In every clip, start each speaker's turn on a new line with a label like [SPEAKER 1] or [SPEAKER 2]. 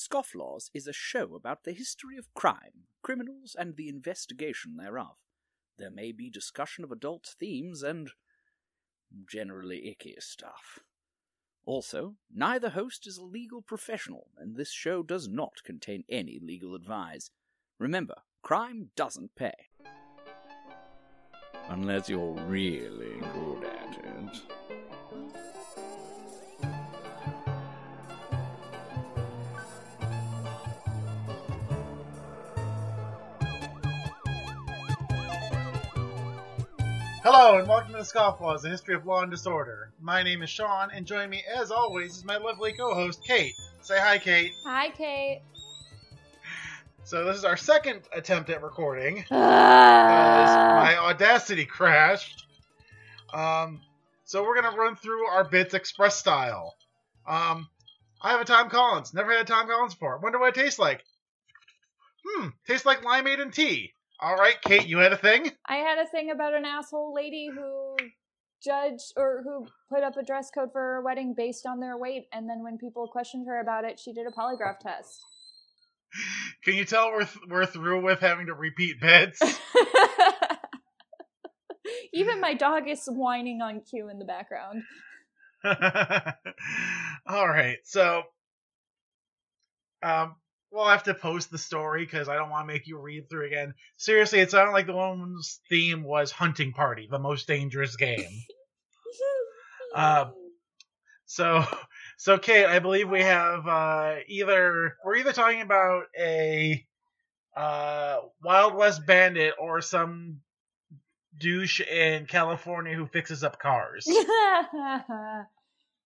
[SPEAKER 1] Scofflaws is a show about the history of crime, criminals, and the investigation thereof. There may be discussion of adult themes and generally icky stuff. Also, neither host is a legal professional, and this show does not contain any legal advice. Remember, crime doesn't pay. Unless you're really good
[SPEAKER 2] Hello and welcome to the Scofflaws, a history of law and disorder. My name is Sean, and joining me, as always, is my lovely co-host Kate. Say hi, Kate.
[SPEAKER 3] Hi, Kate.
[SPEAKER 2] So this is our second attempt at recording.
[SPEAKER 3] Ah.
[SPEAKER 2] my Audacity crashed. Um, so we're gonna run through our bits express style. Um, I have a Tom Collins. Never had a Tom Collins before. Wonder what it tastes like. Hmm, tastes like limeade and tea. All right, Kate, you had a thing.
[SPEAKER 3] I had a thing about an asshole lady who judged or who put up a dress code for her wedding based on their weight, and then when people questioned her about it, she did a polygraph test.
[SPEAKER 2] Can you tell we're th- we're through with having to repeat bits?
[SPEAKER 3] Even my dog is whining on cue in the background.
[SPEAKER 2] All right, so um, we'll have to post the story because I don't want to make you read through again. Seriously, it sounded like the woman's theme was Hunting Party, the most dangerous game. Uh, So, so Kate, I believe we have uh, either we're either talking about a uh, Wild West bandit or some douche in California who fixes up cars.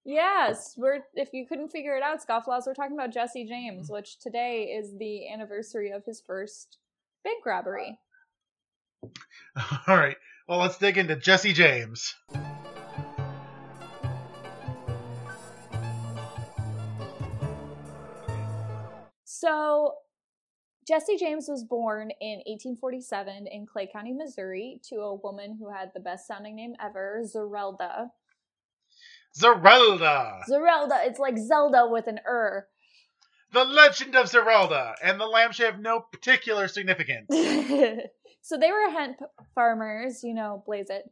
[SPEAKER 3] yes, we're if you couldn't figure it out, Scofflaws, we're talking about Jesse James, which today is the anniversary of his first bank robbery.
[SPEAKER 2] All right. Well, let's dig into Jesse James.
[SPEAKER 3] So, Jesse James was born in 1847 in Clay County, Missouri, to a woman who had the best sounding name ever, Zerelda.
[SPEAKER 2] Zerelda,
[SPEAKER 3] Zerelda, it's like Zelda with an er.
[SPEAKER 2] the legend of Zerelda, and the lamb should have no particular significance.
[SPEAKER 3] so they were hemp farmers, you know, blaze it,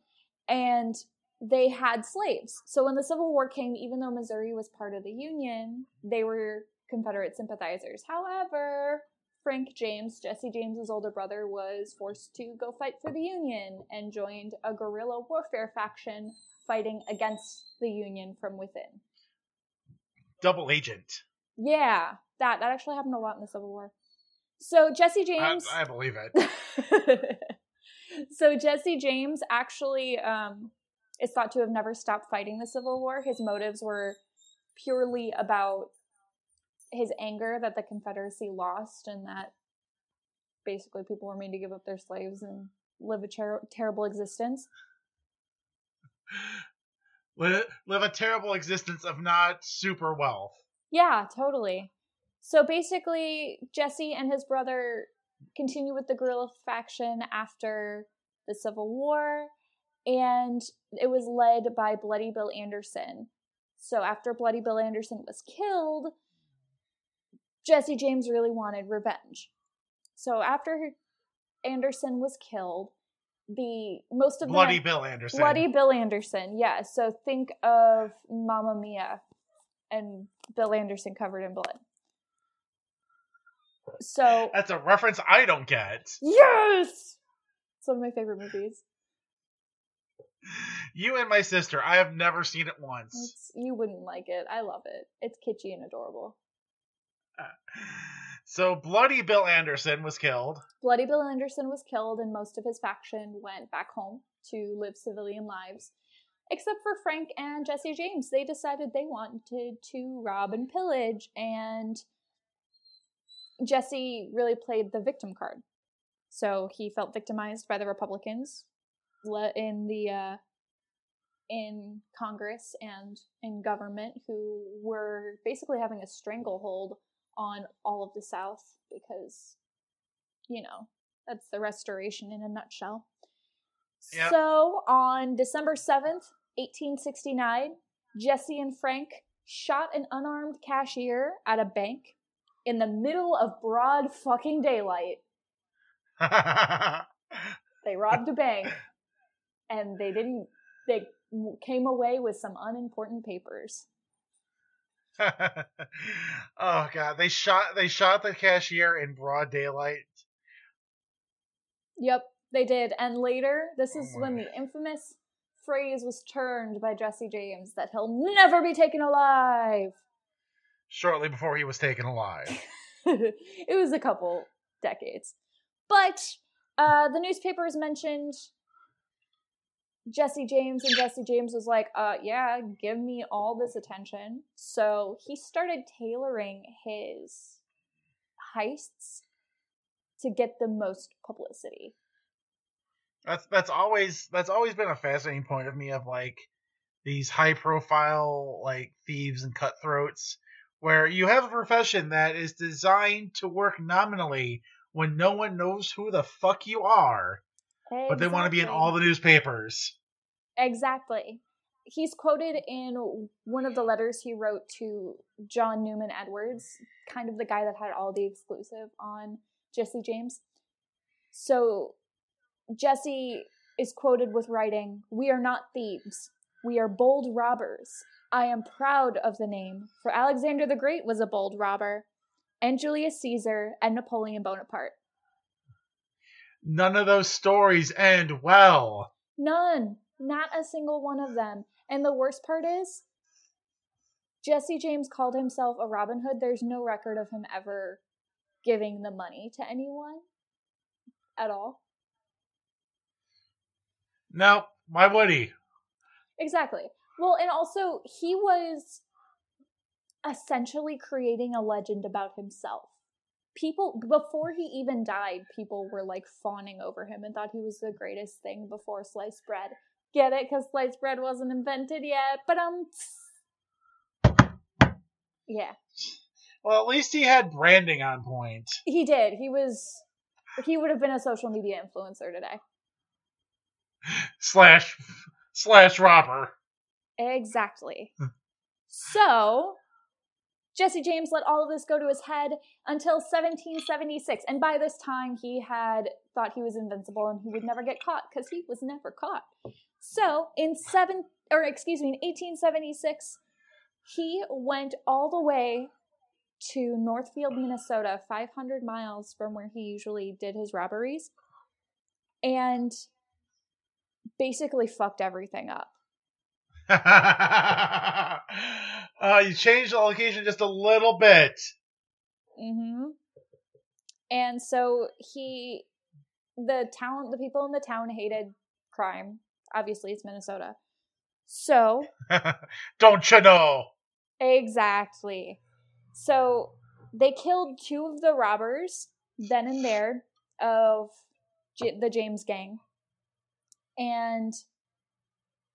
[SPEAKER 3] and they had slaves. So when the Civil War came, even though Missouri was part of the Union, they were Confederate sympathizers. However, Frank James, Jesse James's older brother, was forced to go fight for the Union and joined a guerrilla warfare faction fighting against the Union from within.
[SPEAKER 2] Double agent.
[SPEAKER 3] Yeah, that that actually happened a lot in the Civil War. So Jesse
[SPEAKER 2] I,
[SPEAKER 3] James
[SPEAKER 2] I believe it.
[SPEAKER 3] so Jesse James actually um, is thought to have never stopped fighting the Civil War. His motives were purely about his anger that the Confederacy lost and that basically people were made to give up their slaves and live a ter- terrible existence.
[SPEAKER 2] Live, live a terrible existence of not super wealth.
[SPEAKER 3] Yeah, totally. So basically, Jesse and his brother continue with the guerrilla faction after the Civil War, and it was led by Bloody Bill Anderson. So after Bloody Bill Anderson was killed, Jesse James really wanted revenge. So after Anderson was killed, the most of
[SPEAKER 2] Bloody Bill Anderson.
[SPEAKER 3] Bloody Bill Anderson, yeah. So think of Mamma Mia and Bill Anderson covered in blood. So
[SPEAKER 2] That's a reference I don't get.
[SPEAKER 3] yes, it's one of my favorite movies.
[SPEAKER 2] You and my sister, I have never seen it once.
[SPEAKER 3] It's, you wouldn't like it. I love it. It's kitschy and adorable.
[SPEAKER 2] So Bloody Bill Anderson was killed.
[SPEAKER 3] Bloody Bill Anderson was killed, and most of his faction went back home to live civilian lives. Except for Frank and Jesse James. They decided they wanted to rob and pillage, and Jesse really played the victim card. So he felt victimized by the Republicans in the uh, in Congress and in government, who were basically having a stranglehold on all of the South because, you know, that's the restoration in a nutshell.
[SPEAKER 2] Yep.
[SPEAKER 3] So on December 7th, 1869, Jesse and Frank shot an unarmed cashier at a bank. in the middle of broad fucking daylight. They robbed a bank and they didn't, they came away with some unimportant papers.
[SPEAKER 2] oh god, they shot they shot the cashier in broad daylight.
[SPEAKER 3] Yep, they did. And later, this
[SPEAKER 2] Oh
[SPEAKER 3] is when the infamous phrase was turned by Jesse James that he'll never be taken alive.
[SPEAKER 2] Shortly before he was taken alive.
[SPEAKER 3] it was a couple decades. But uh, the newspapers mentioned Jesse James, and Jesse James was like, uh, yeah, give me all this attention. So he started tailoring his heists to get the most publicity.
[SPEAKER 2] That's that's always that's always been a fascinating point of me of like these high profile like thieves and cutthroats where you have a profession that is designed to work nominally when no one knows who the fuck you are, but they want to be in all the newspapers.
[SPEAKER 3] Exactly. He's quoted in one of the letters he wrote to John Newman Edwards, kind of the guy that had all the exclusive on Jesse James. So Jesse is quoted with writing, We are not thieves. We are bold robbers. I am proud of the name, for Alexander the Great was a bold robber, and Julius Caesar and Napoleon Bonaparte.
[SPEAKER 2] None of those stories end well.
[SPEAKER 3] None. Not a single one of them. And the worst part is, Jesse James called himself a Robin Hood. There's no record of him ever giving the money to anyone at all.
[SPEAKER 2] No, why would he?
[SPEAKER 3] Exactly. Well, and also, he was essentially creating a legend about himself. People, before he even died, people were like fawning over him and thought he was the greatest thing before sliced bread. Get it? Because sliced bread wasn't invented yet. But, um, yeah,
[SPEAKER 2] Well, at least he had branding on point.
[SPEAKER 3] he did. He was, he would have been a social media influencer today.
[SPEAKER 2] Slash slash robber.
[SPEAKER 3] Exactly.
[SPEAKER 2] Hmm.
[SPEAKER 3] so, Jesse James let all of this go to his head until 1776. And by this time, he had thought he was invincible and he would never get caught because he was never caught. So, in seven, or excuse me, in 1876, he went all the way to Northfield, Minnesota, 500 miles from where he usually did his robberies, and basically fucked everything up.
[SPEAKER 2] uh, you changed the location just a little bit.
[SPEAKER 3] Mm-hmm. And so he, the town, the people in the town hated crime. Obviously, it's Minnesota. So,
[SPEAKER 2] Don't you know?
[SPEAKER 3] exactly. So they killed two of the robbers then and there of J- the James gang. And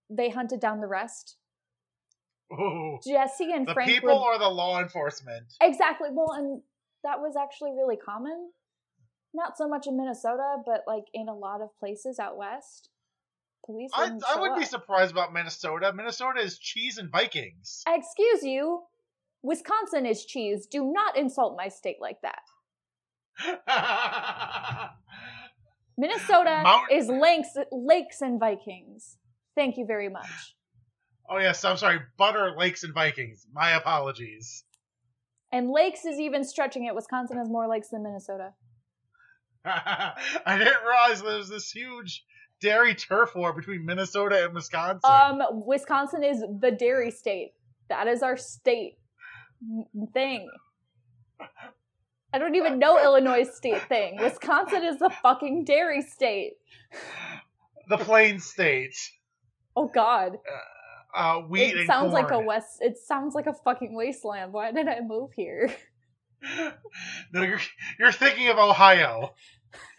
[SPEAKER 3] they hunted down the rest.
[SPEAKER 2] Ooh.
[SPEAKER 3] Jesse and
[SPEAKER 2] The
[SPEAKER 3] Frank
[SPEAKER 2] people
[SPEAKER 3] were
[SPEAKER 2] or the law enforcement?
[SPEAKER 3] Exactly. Well, and that was actually really common. Not so much in Minnesota, but like in a lot of places out west. Police
[SPEAKER 2] I, I wouldn't be surprised about Minnesota. Minnesota is cheese and Vikings.
[SPEAKER 3] Excuse you. Wisconsin is cheese. Do not insult my state like that. Minnesota
[SPEAKER 2] Mount-
[SPEAKER 3] is lakes, lakes and Vikings. Thank you very much.
[SPEAKER 2] Oh yes, I'm sorry. Butter, Lakes, and Vikings. My apologies.
[SPEAKER 3] And lakes is even stretching it. Wisconsin has more lakes than Minnesota.
[SPEAKER 2] I didn't realize there was this huge dairy turf war between Minnesota and Wisconsin.
[SPEAKER 3] Um, Wisconsin is the dairy state. That is our state thing. I don't even know Illinois state thing. Wisconsin is the fucking dairy state.
[SPEAKER 2] the Plain State.
[SPEAKER 3] Oh God,
[SPEAKER 2] Uh, Uh, wheat
[SPEAKER 3] it sounds like a west. It sounds like a fucking wasteland. Why did I move here?
[SPEAKER 2] no, you're you're thinking of Ohio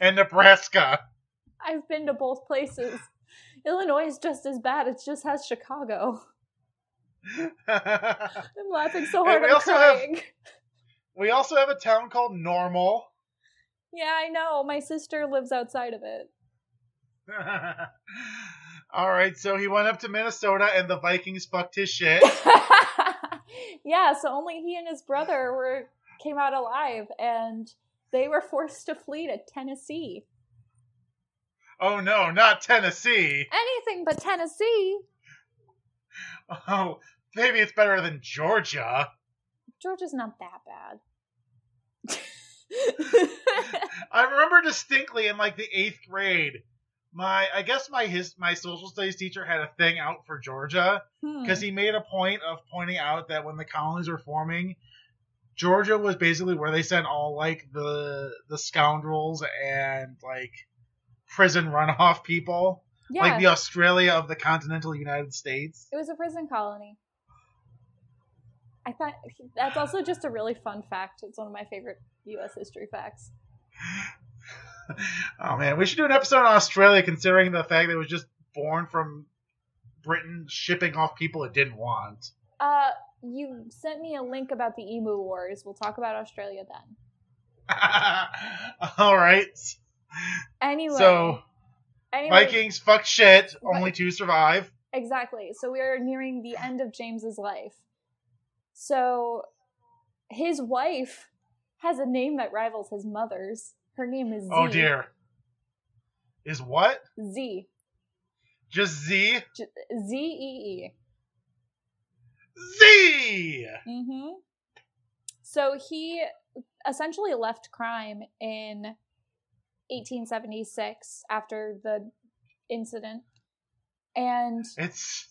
[SPEAKER 2] and Nebraska.
[SPEAKER 3] I've been to both places. Illinois is just as bad. It just has Chicago. I'm laughing so
[SPEAKER 2] And
[SPEAKER 3] hard
[SPEAKER 2] we
[SPEAKER 3] I'm
[SPEAKER 2] also have-
[SPEAKER 3] crying.
[SPEAKER 2] we also have a town called Normal.
[SPEAKER 3] Yeah, I know. My sister lives outside of it.
[SPEAKER 2] All right, so he went up to Minnesota and the Vikings fucked his shit.
[SPEAKER 3] yeah, so only he and his brother were came out alive, and they were forced to flee to Tennessee.
[SPEAKER 2] Oh no, not Tennessee.
[SPEAKER 3] Anything but Tennessee.
[SPEAKER 2] Oh, maybe it's better than Georgia.
[SPEAKER 3] Georgia's not that bad.
[SPEAKER 2] I remember distinctly in like the eighth grade, my I guess my his my social studies teacher had a thing out for Georgia
[SPEAKER 3] Hmm.
[SPEAKER 2] because he made a point of pointing out that when the colonies were forming, Georgia was basically where they sent all like the the scoundrels and like prison runoff people,
[SPEAKER 3] yeah,
[SPEAKER 2] like the Australia of the continental United States.
[SPEAKER 3] it was a prison colony. I thought that's also just a really fun fact. It's one of my favorite U.S. history facts.
[SPEAKER 2] oh man, we should do an episode on Australia, considering the fact that it was just born from Britain shipping off people it didn't want.
[SPEAKER 3] Uh, you sent me a link about the Emu Wars. We'll talk about Australia then.
[SPEAKER 2] All right.
[SPEAKER 3] Anyway,
[SPEAKER 2] So
[SPEAKER 3] anyway,
[SPEAKER 2] Vikings fuck shit, only two survive.
[SPEAKER 3] Exactly. So we are nearing the end of James's life. So his wife has a name that rivals his mother's. Her name is Z.
[SPEAKER 2] Oh dear. Is what?
[SPEAKER 3] Z.
[SPEAKER 2] Just Z?
[SPEAKER 3] J- Z E E.
[SPEAKER 2] Z!
[SPEAKER 3] Mm-hmm. So he essentially left crime in 1876 after the incident. And
[SPEAKER 2] It's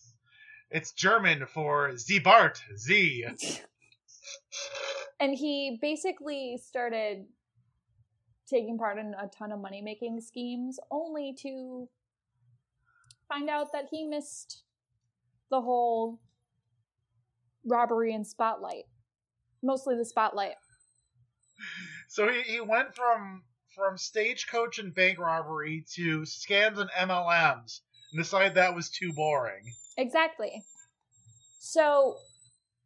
[SPEAKER 2] it's German for Z Bart. Z.
[SPEAKER 3] and he basically started taking part in a ton of money making schemes only to find out that he missed the whole robbery and spotlight mostly the spotlight
[SPEAKER 2] So he, he went from from stagecoach and bank robbery to scams and MLMs and decided that was too boring.
[SPEAKER 3] exactly so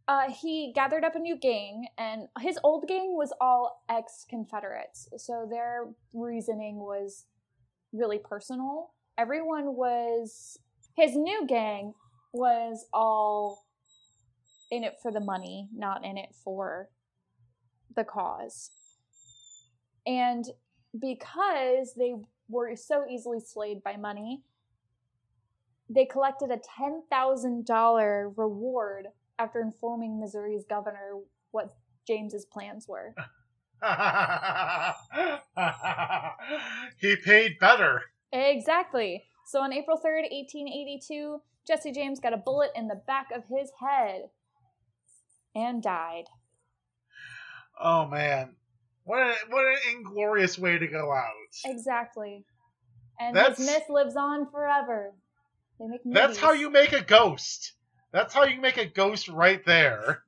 [SPEAKER 3] uh, he gathered up a new gang and his old gang was all ex-confederates. So their reasoning was really personal. Everyone was his new gang was all in it for the money not in it for the cause. And because they were so easily slayed by money they collected a $10,000 reward after informing Missouri's governor what James's plans were.
[SPEAKER 2] he paid better.
[SPEAKER 3] Exactly. So on April 3rd, 1882, Jesse James got a bullet in the back of his head and died.
[SPEAKER 2] Oh man, what a, what an inglorious way to go out.
[SPEAKER 3] Exactly. And
[SPEAKER 2] That's-
[SPEAKER 3] his myth lives on forever. They make movies.
[SPEAKER 2] That's how you make a ghost. That's how you make a ghost right there.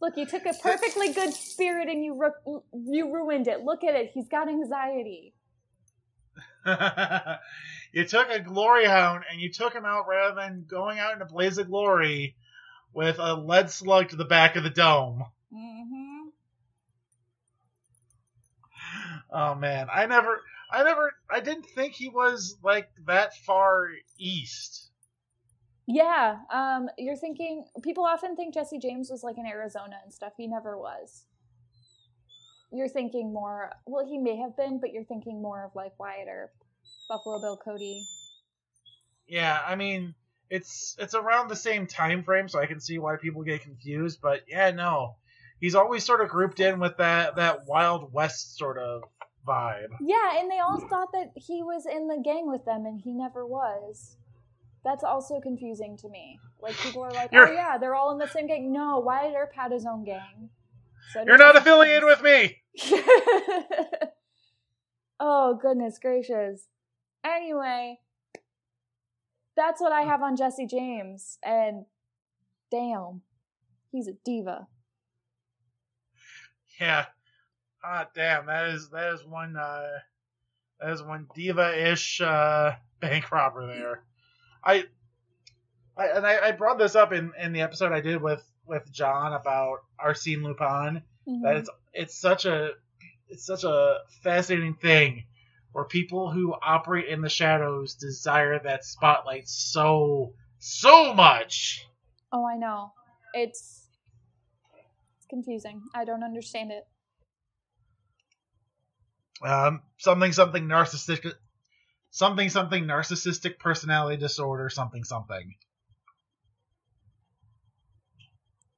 [SPEAKER 3] Look, you took a perfectly good spirit and you ru- you ruined it. Look at it. He's got anxiety.
[SPEAKER 2] you took a glory hound and you took him out rather than going out in a blaze of glory with a lead slug to the back of the dome.
[SPEAKER 3] Mm-hmm.
[SPEAKER 2] Oh man, I never, I never, I didn't think he was like that far east.
[SPEAKER 3] Yeah, um, you're thinking people often think Jesse James was like in Arizona and stuff. He never was. You're thinking more. Well, he may have been, but you're thinking more of like Wyatt or Buffalo Bill Cody.
[SPEAKER 2] Yeah, I mean, it's it's around the same time frame, so I can see why people get confused. But yeah, no, he's always sort of grouped in with that that Wild West sort of vibe.
[SPEAKER 3] Yeah, and they all thought that he was in the gang with them, and he never was. That's also confusing to me. Like people are like,
[SPEAKER 2] You're-
[SPEAKER 3] "Oh yeah, they're all in the same gang." No, Wyatt Earp had his own gang. So
[SPEAKER 2] You're not affiliated with me.
[SPEAKER 3] oh goodness gracious. Anyway, that's what I have on Jesse James, and damn, he's a diva.
[SPEAKER 2] Yeah. Ah, damn. That is that is one uh, that is one diva-ish uh, bank robber there. I, I and I, I brought this up in in the episode I did with with John about Arsene Lupin.
[SPEAKER 3] Mhm.
[SPEAKER 2] that it's it's such a it's such a fascinating thing where people who operate in the shadows desire that spotlight so so much.
[SPEAKER 3] Oh, I know. It's it's confusing. I don't understand it.
[SPEAKER 2] Um, something something narcissistic, something something narcissistic personality disorder, something something.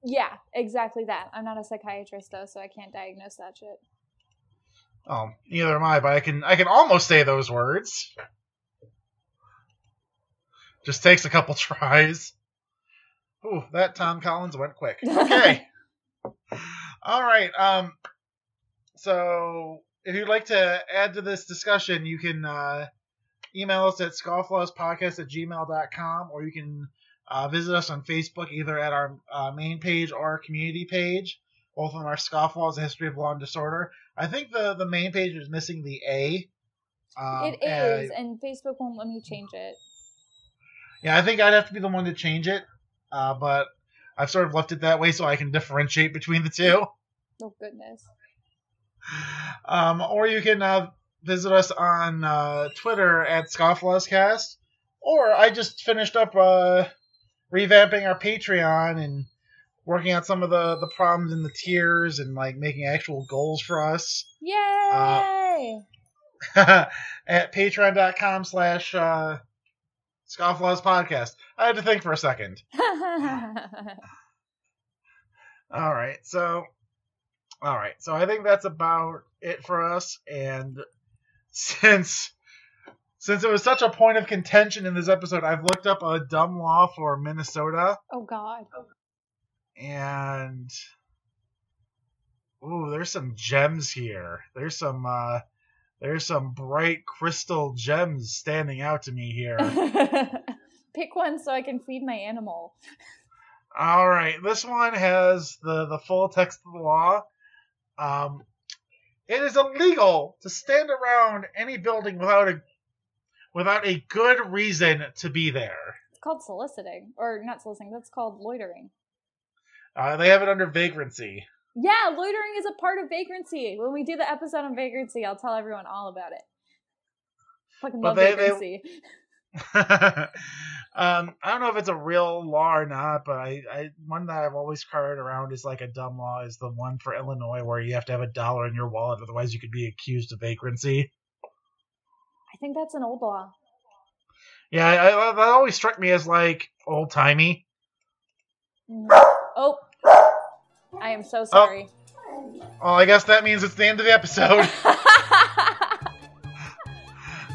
[SPEAKER 3] Yeah, exactly that. I'm not a psychiatrist though, so I can't diagnose that shit.
[SPEAKER 2] Oh, neither am I, but I can I can almost say those words. Just takes a couple tries. Ooh, that Tom Collins went quick. Okay. All right. Um. So, if you'd like to add to this discussion, you can uh, email us at scofflawspodcast at gmail.com, or you can uh, visit us on Facebook, either at our uh, main page or our community page, both on our Scofflaws, A History of Law and Disorder. I think the, the main page is missing the A. Um,
[SPEAKER 3] it is, and Facebook won't let me change it.
[SPEAKER 2] Yeah, I think I'd have to be the one to change it, uh, but I've sort of left it that way so I can differentiate between the two.
[SPEAKER 3] Oh goodness.
[SPEAKER 2] Um, or you can uh, visit us on uh, Twitter at ScofflawsCast. Or I just finished up uh, revamping our Patreon and working out some of the, the problems in the tiers and like making actual goals for us.
[SPEAKER 3] Yay!
[SPEAKER 2] at patreon.com slash uh, Scofflaws Podcast. I had to think for a second. All right, so all right, so I think that's about it for us. And since since it was such a point of contention in this episode, I've looked up a dumb law for Minnesota,
[SPEAKER 3] oh God.
[SPEAKER 2] and ooh, there's some gems here. There's some uh, there's some bright crystal gems standing out to me here.
[SPEAKER 3] Pick one so I can feed my animal.
[SPEAKER 2] All right, this one has the the full text of the law. Um, it is illegal to stand around any building without a without a good reason to be there.
[SPEAKER 3] It's called soliciting, or not soliciting. That's called loitering.
[SPEAKER 2] Uh, they have it under vagrancy.
[SPEAKER 3] Yeah, loitering is a part of vagrancy. When we do the episode on vagrancy, I'll tell everyone all about it. Fucking
[SPEAKER 2] But
[SPEAKER 3] love
[SPEAKER 2] they- they-
[SPEAKER 3] vagrancy.
[SPEAKER 2] um, I don't know if it's a real law or not, but I, I one that I've always carried around is like a dumb law is the one for Illinois where you have to have a dollar in your wallet, otherwise you could be accused of vagrancy.
[SPEAKER 3] I think that's an old law.
[SPEAKER 2] Yeah, I, I, that always struck me as like old timey.
[SPEAKER 3] Mm. Oh, I am so sorry.
[SPEAKER 2] Well, I guess that means it's the end of the episode.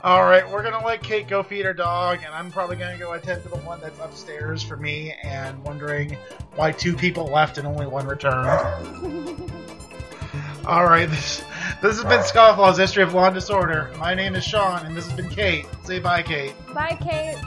[SPEAKER 2] All right, we're gonna let Kate go feed her dog, and I'm probably gonna go attend to the one that's upstairs for me, and wondering why two people left and only one returned. All right, this this has been Scofflaw's History of Law and Disorder. My name is Sean, and this has been Kate. Say bye, Kate.
[SPEAKER 3] Bye, Kate.